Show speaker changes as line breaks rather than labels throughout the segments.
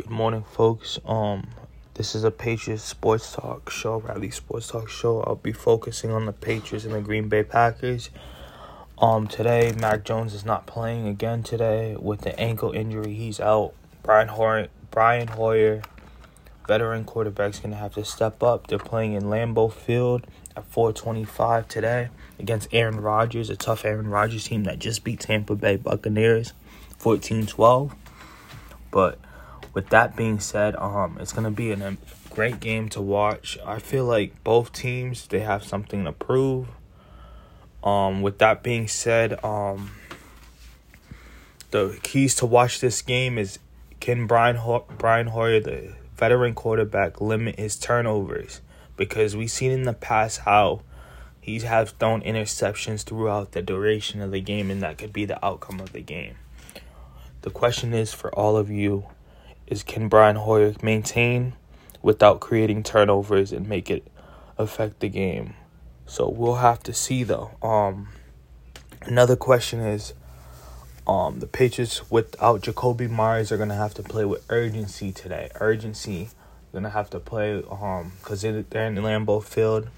Good morning, folks. Um, this is a Patriots sports talk show, Rally Sports Talk show. I'll be focusing on the Patriots and the Green Bay Packers. Um, today, Mac Jones is not playing again today with the ankle injury. He's out. Brian Hoyer, Brian Hoyer, veteran quarterback, is gonna have to step up. They're playing in Lambeau Field at 4:25 today against Aaron Rodgers, a tough Aaron Rodgers team that just beat Tampa Bay Buccaneers 14-12. But with that being said, um, it's gonna be an, a great game to watch. I feel like both teams they have something to prove. Um, with that being said, um, the keys to watch this game is can Brian Ho- Brian Hoyer, the veteran quarterback, limit his turnovers because we've seen in the past how he has thrown interceptions throughout the duration of the game, and that could be the outcome of the game. The question is for all of you is can Brian Hoyer maintain without creating turnovers and make it affect the game? So we'll have to see though. Um another question is um the Patriots without Jakobi Meyers are gonna have to play with urgency today. Urgency. They're gonna have to play um because they're in Lambeau Field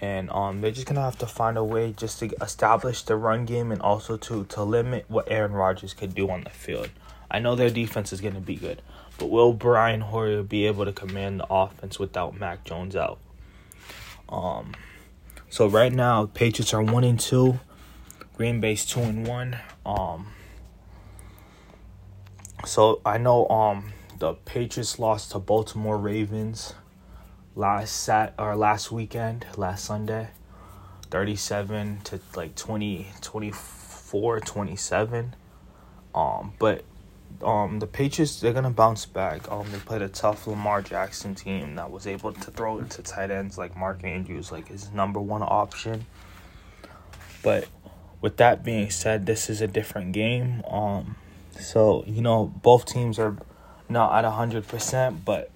and um they're just gonna have to find a way just to establish the run game and also to to limit what Aaron Rodgers could do on the field. I know their defense is going to be good, but will Brian Hoyer be able to command the offense without Mac Jones out? Um, so right now, Patriots are one and two, Green Bay's two and one. Um, so I know um the Patriots lost to Baltimore Ravens last sat or last weekend, last Sunday. 37 to like 20 24 27 um but um the Patriots they're gonna bounce back. Um they played a tough Lamar Jackson team that was able to throw it to tight ends like Mark Andrews, like his number one option. But with that being said, this is a different game. Um so, you know, both teams are not at hundred percent, but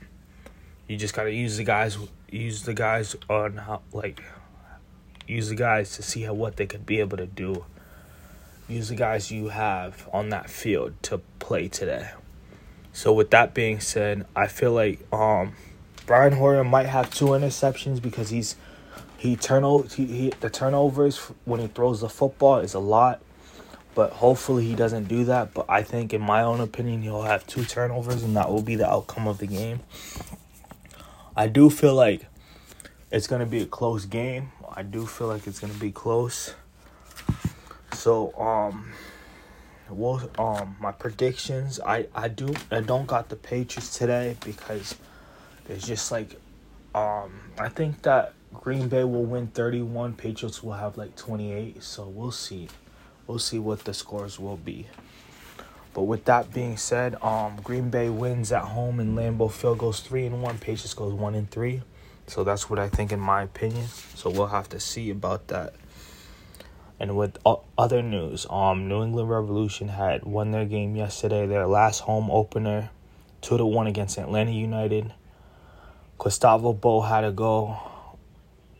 you just gotta use the guys use the guys on how like use the guys to see how what they could be able to do use the guys you have on that field to play today. So with that being said, I feel like um, Brian Hoyer might have two interceptions because he's he turnover he, he the turnovers when he throws the football is a lot, but hopefully he doesn't do that. But I think, in my own opinion, he'll have two turnovers and that will be the outcome of the game. I do feel like it's gonna be a close game. I do feel like it's gonna be close. So um well um my predictions I I do I don't got the Patriots today because it's just like um I think that Green Bay will win 31 Patriots will have like 28 so we'll see. We'll see what the scores will be. But with that being said um Green Bay wins at home and Lambeau Field goes 3 and 1 Patriots goes 1 and 3 so that's what I think in my opinion. So we'll have to see about that and with other news, um, New England Revolution had won their game yesterday, their last home opener, two to one against Atlanta United. Gustavo Bou had a goal,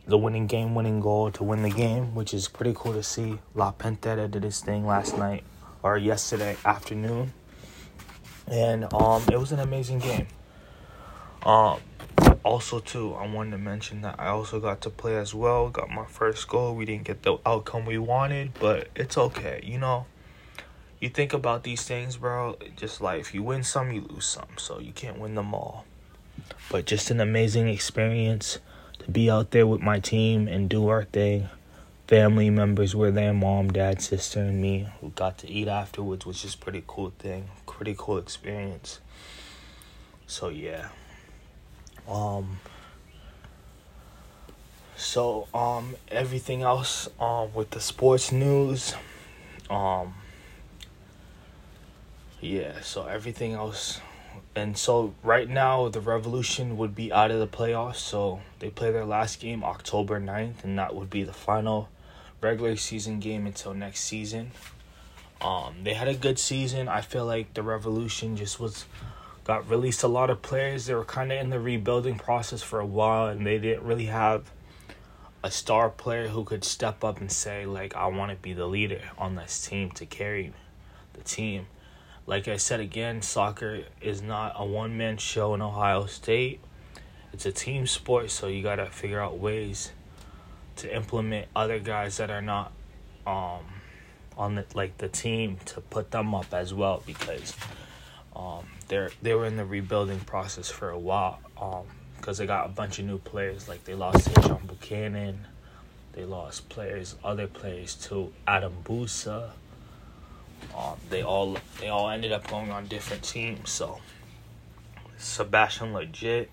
the winning game winning goal to win the game, which is pretty cool to see. La Pantera did his thing last night or yesterday afternoon. And um it was an amazing game. Um also too i wanted to mention that i also got to play as well got my first goal. We didn't get the outcome we wanted but it's okay you know? You think about these things bro just life you win some you lose some so you can't win them all. But just an amazing experience to be out there with my team and do our thing. Family members were there mom dad sister and me who got to eat afterwards which is pretty cool thing pretty cool experience. So yeah um, so um, everything else um with the sports news, um, yeah. So everything else, and so right now the Revolution would be out of the playoffs. So they play their last game October 9th, and that would be the final regular season game until next season. Um, they had a good season. I feel like the Revolution just was got released a lot of players. They were kind of in the rebuilding process for a while, and they didn't really have a star player who could step up and say like, "I want to be the leader on this team to carry the team." like I said again, soccer is not a one man show in Ohio State. It's a team sport, so you gotta figure out ways to implement other guys that are not um on the like the team to put them up as well because um they're they were in the rebuilding process for a while um because they got a bunch of new players like they lost John Buchanan, they lost players other players too Adam Buksa um, they all they all ended up going on different teams. So Sebastian Lletget,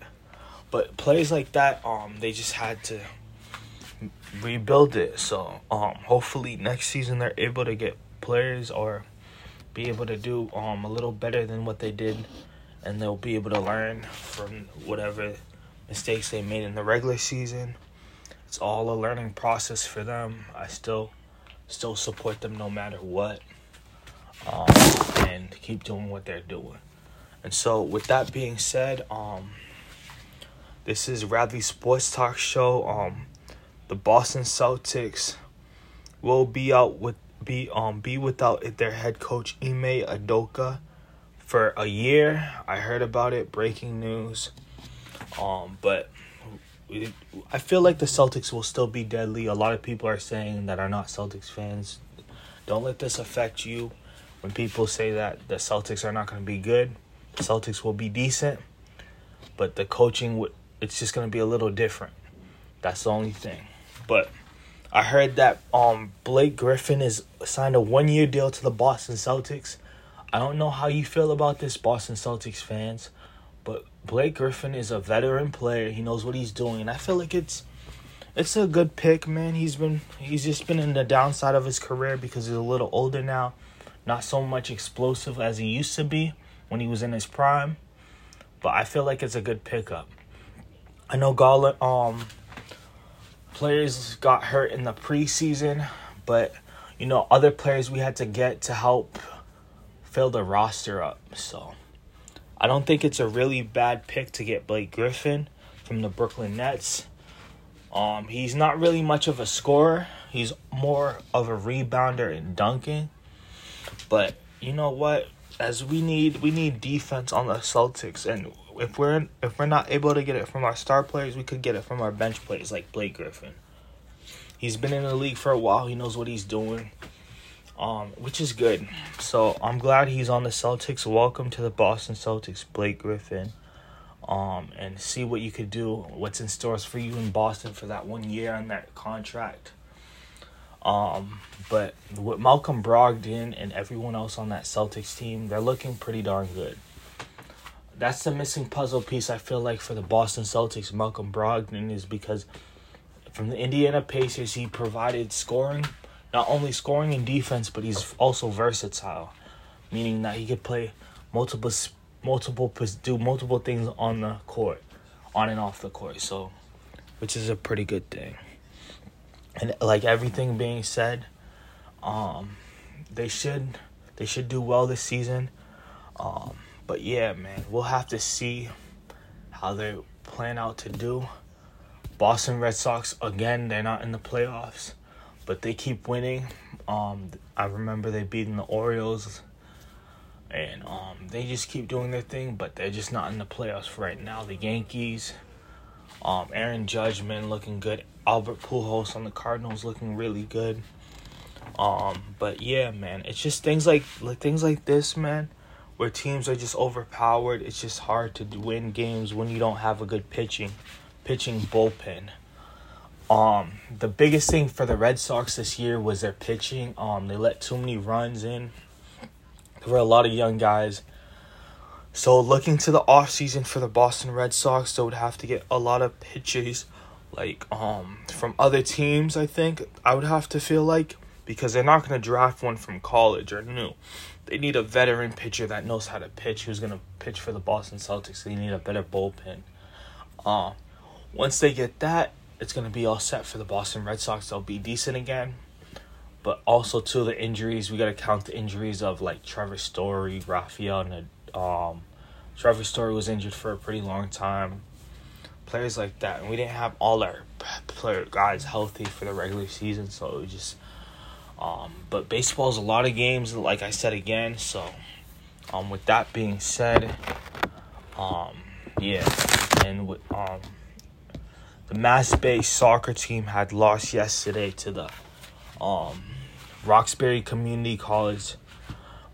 but plays like that, um, they just had to rebuild it. So um, hopefully next season they're able to get players or be able to do um a little better than what they did, and they'll be able to learn from whatever mistakes they made in the regular season. It's all a learning process for them. I still still support them no matter what um, and keep doing what they're doing. And so, with that being said, um, this is Radley Sports Talk Show. Um, the Boston Celtics will be out with be um be without their head coach Ime Udoka for a year. I heard about it, breaking news. Um, but I feel like the Celtics will still be deadly. A lot of people are saying that are not Celtics fans. Don't let this affect you when people say that the Celtics are not going to be good, the Celtics will be decent, but the coaching it's just going to be a little different. That's the only thing. But I heard that um Blake Griffin is signed a one year deal to the Boston Celtics. I don't know how you feel about this, Boston Celtics fans, but Blake Griffin is a veteran player. He knows what he's doing, and I feel like it's it's a good pick, man. He's been he's just been in the downside of his career because he's a little older now not so much explosive as he used to be when he was in his prime, but I feel like it's a good pickup. I know Garland um players got hurt in the preseason, but you know other players we had to get to help fill the roster up. So I don't think it's a really bad pick to get Blake Griffin from the Brooklyn Nets. Um, he's not really much of a scorer. He's more of a rebounder and dunking. But you know what? As we need we need defense on the Celtics, and if we're if we're not able to get it from our star players, we could get it from our bench players like Blake Griffin. He's been in the league for a while. He knows what he's doing, um, which is good. So I'm glad he's on the Celtics. Welcome to the Boston Celtics, Blake Griffin. Um, and see what you could do. What's in stores for you in Boston for that one year on that contract. Um, but with Malcolm Brogdon and everyone else on that Celtics team, they're looking pretty darn good. That's the missing puzzle piece I feel like for the Boston Celtics. Malcolm Brogdon is because from the Indiana Pacers he provided scoring, not only scoring and defense, but he's also versatile, meaning that he could play multiple multiple do multiple things on the court, on and off the court. So, which is a pretty good thing and like everything being said, um, they should they should do well this season. Um, but yeah, man, we'll have to see how they plan out to do. Boston Red Sox again, they're not in the playoffs, but they keep winning. Um, I remember they beating the Orioles, and um, they just keep doing their thing, but they're just not in the playoffs right now. The Yankees, um, Aaron Judge, man, looking good. Albert Pujols on the Cardinals looking really good. Um, but yeah, man, it's just things like like things like this, man, where teams are just overpowered. It's just hard to win games when you don't have a good pitching, pitching bullpen. Um, the biggest thing for the Red Sox this year was their pitching. Um, they let too many runs in. There were a lot of young guys. So looking to the off season for the Boston Red Sox, they would have to get a lot of pitches like um from other teams i think i would have to feel like because they're not going to draft one from college or new. They need a veteran pitcher that knows how to pitch who's going to pitch for the boston celtics. They need a better bullpen. Uh, once they get that it's going to be all set for the boston red sox. They'll be decent again. But also to the injuries. We got to count the injuries of like trevor story rafael and um trevor story was injured for a pretty long time. Players like that, and we didn't have all our player guys healthy for the regular season, so it just. Um, but baseball is a lot of games, like I said again, so Um, with that being said, um, yeah, and with um, the Mass Bay soccer team had lost yesterday to the um Roxbury Community College.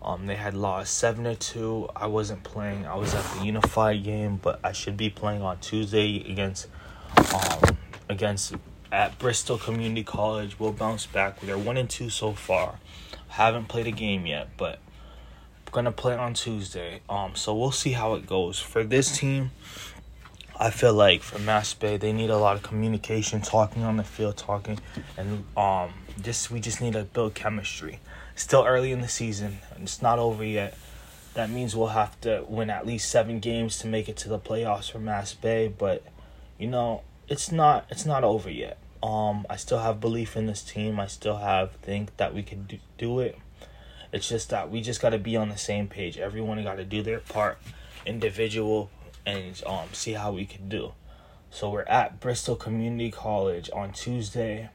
Um, they had lost seven to two. I wasn't playing. I was at the Unified game, but I should be playing on Tuesday against um against at Bristol Community College. We'll bounce back. They're one and two so far. Haven't played a game yet, but gonna play on Tuesday. Um, so we'll see how it goes for this team. I feel like for Mass Bay, they need a lot of communication, talking on the field, talking, and um, just we just need to build chemistry. Still early in the season, and it's not over yet. That means we'll have to win at least seven games to make it to the playoffs for Mass Bay. But you know, it's not it's not over yet. Um, I still have belief in this team. I still have think that we can do, do it. It's just that we just got to be on the same page. Everyone got to do their part, individual, and um see how we can do. So we're at Bristol Community College on Tuesday,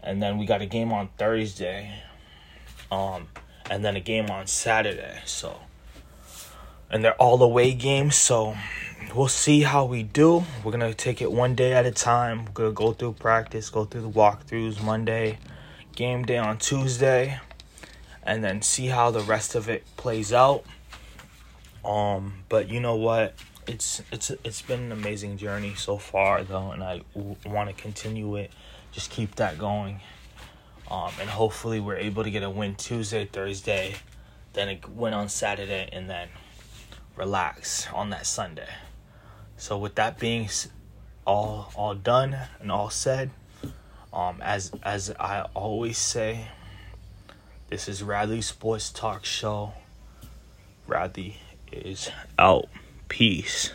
and then we got a game on Thursday, um, and then a game on Saturday. So, and they're all away games. So we'll see how we do. We're gonna take it one day at a time. We're gonna go through practice, go through the walkthroughs Monday, game day on Tuesday and then see how the rest of it plays out. Um, but you know what? It's it's it's been an amazing journey so far though, and I w- want to continue it. Just keep that going. Um, and hopefully we're able to get a win Tuesday, Thursday, then a win on Saturday, and then relax on that Sunday. So with that being all all done and all said, um, as as I always say, this is Radley Sports Talk Show. Radley is out. Peace.